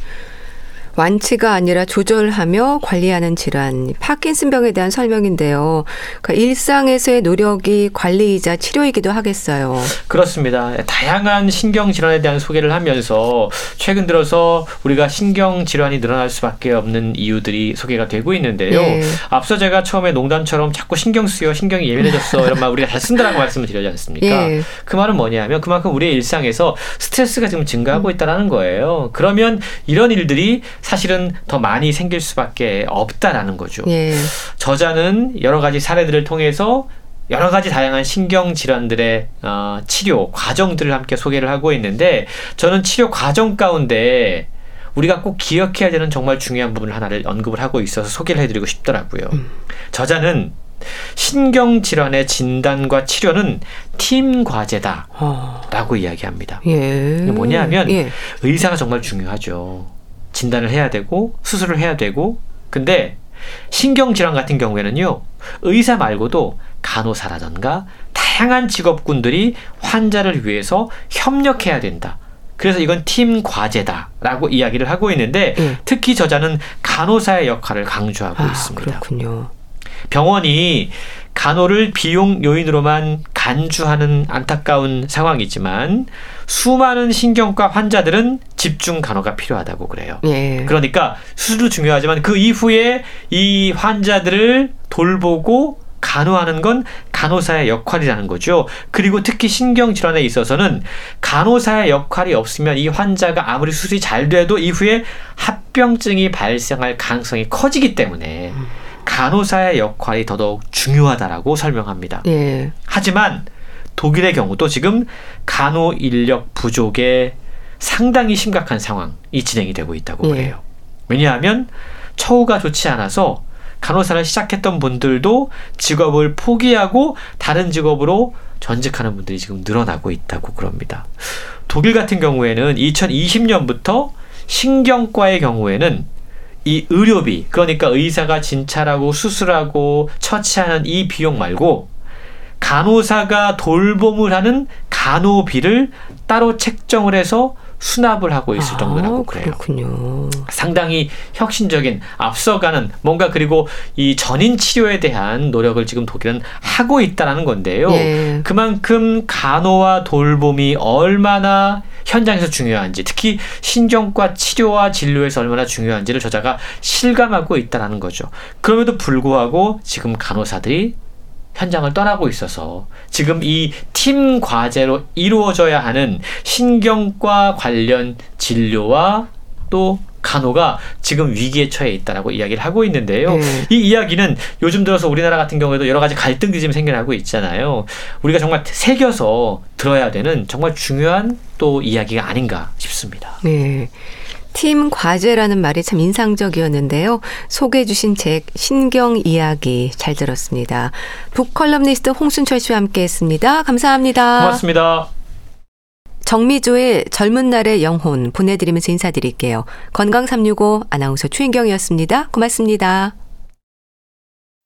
완치가 아니라 조절하며 관리하는 질환, 파킨슨병에 대한 설명인데요. 그러니까 일상에서의 노력이 관리이자 치료이기도 하겠어요. 그렇습니다. 다양한 신경 질환에 대한 소개를 하면서 최근 들어서 우리가 신경 질환이 늘어날 수밖에 없는 이유들이 소개가 되고 있는데요. 네. 앞서 제가 처음에 농담처럼 자꾸 신경 쓰여 신경이 예민해졌어 이런 말 우리가 잘 쓴다라고 말씀을 드렸지 않습니까? 네. 그 말은 뭐냐면 그만큼 우리의 일상에서 스트레스가 지금 증가하고 있다라는 거예요. 그러면 이런 일들이 사실은 더 많이 생길 수밖에 없다라는 거죠. 예. 저자는 여러 가지 사례들을 통해서 여러 가지 다양한 신경 질환들의 어, 치료 과정들을 함께 소개를 하고 있는데 저는 치료 과정 가운데 우리가 꼭 기억해야 되는 정말 중요한 부분을 하나를 언급을 하고 있어서 소개를 해드리고 싶더라고요. 음. 저자는 신경 질환의 진단과 치료는 팀 과제다라고 어. 이야기합니다. 예. 뭐냐면 예. 의사가 정말 중요하죠. 진단을 해야 되고 수술을 해야 되고 근데 신경질환 같은 경우에는요 의사 말고도 간호사라던가 다양한 직업군들이 환자를 위해서 협력해야 된다. 그래서 이건 팀 과제다라고 이야기를 하고 있는데 네. 특히 저자는 간호사의 역할을 강조하고 아, 있습니다. 그렇군요. 병원이 간호를 비용 요인으로만 간주하는 안타까운 상황이지만 수많은 신경과 환자들은 집중 간호가 필요하다고 그래요. 예. 그러니까 수술도 중요하지만 그 이후에 이 환자들을 돌보고 간호하는 건 간호사의 역할이라는 거죠. 그리고 특히 신경질환에 있어서는 간호사의 역할이 없으면 이 환자가 아무리 수술이 잘 돼도 이후에 합병증이 발생할 가능성이 커지기 때문에 음. 간호사의 역할이 더더욱 중요하다라고 설명합니다. 예. 하지만 독일의 경우도 지금 간호 인력 부족에 상당히 심각한 상황이 진행이 되고 있다고 예. 그래요. 왜냐하면 처우가 좋지 않아서 간호사를 시작했던 분들도 직업을 포기하고 다른 직업으로 전직하는 분들이 지금 늘어나고 있다고 그럽니다. 독일 같은 경우에는 2020년부터 신경과의 경우에는 이 의료비, 그러니까 의사가 진찰하고 수술하고 처치하는 이 비용 말고 간호사가 돌봄을 하는 간호비를 따로 책정을 해서 수납을 하고 있을 아, 정도라고 그래요. 그렇군요. 상당히 혁신적인 앞서가는 뭔가 그리고 이 전인 치료에 대한 노력을 지금 독일은 하고 있다라는 건데요. 예. 그만큼 간호와 돌봄이 얼마나 현장에서 중요한지 특히 신경과 치료와 진료에서 얼마나 중요한지를 저자가 실감하고 있다는 거죠. 그럼에도 불구하고 지금 간호사들이 현장을 떠나고 있어서 지금 이 팀 과제로 이루어져야 하는 신경과 관련 진료와 또 간호가 지금 위기에 처해 있다라고 이야기를 하고 있는데요. 네. 이 이야기는 요즘 들어서 우리나라 같은 경우에도 여러 가지 갈등들이 지금 생겨나고 있잖아요. 우리가 정말 새겨서 들어야 되는 정말 중요한 또 이야기가 아닌가 싶습니다. 네. 팀 과제라는 말이 참 인상적이었는데요. 소개해 주신 책 신경 이야기 잘 들었습니다. 북컬럼니스트 홍순철 씨와 함께 했습니다. 감사합니다. 고맙습니다. 정미조의 젊은 날의 영혼 보내드리면서 인사드릴게요. 건강365 아나운서 추인경이었습니다. 고맙습니다.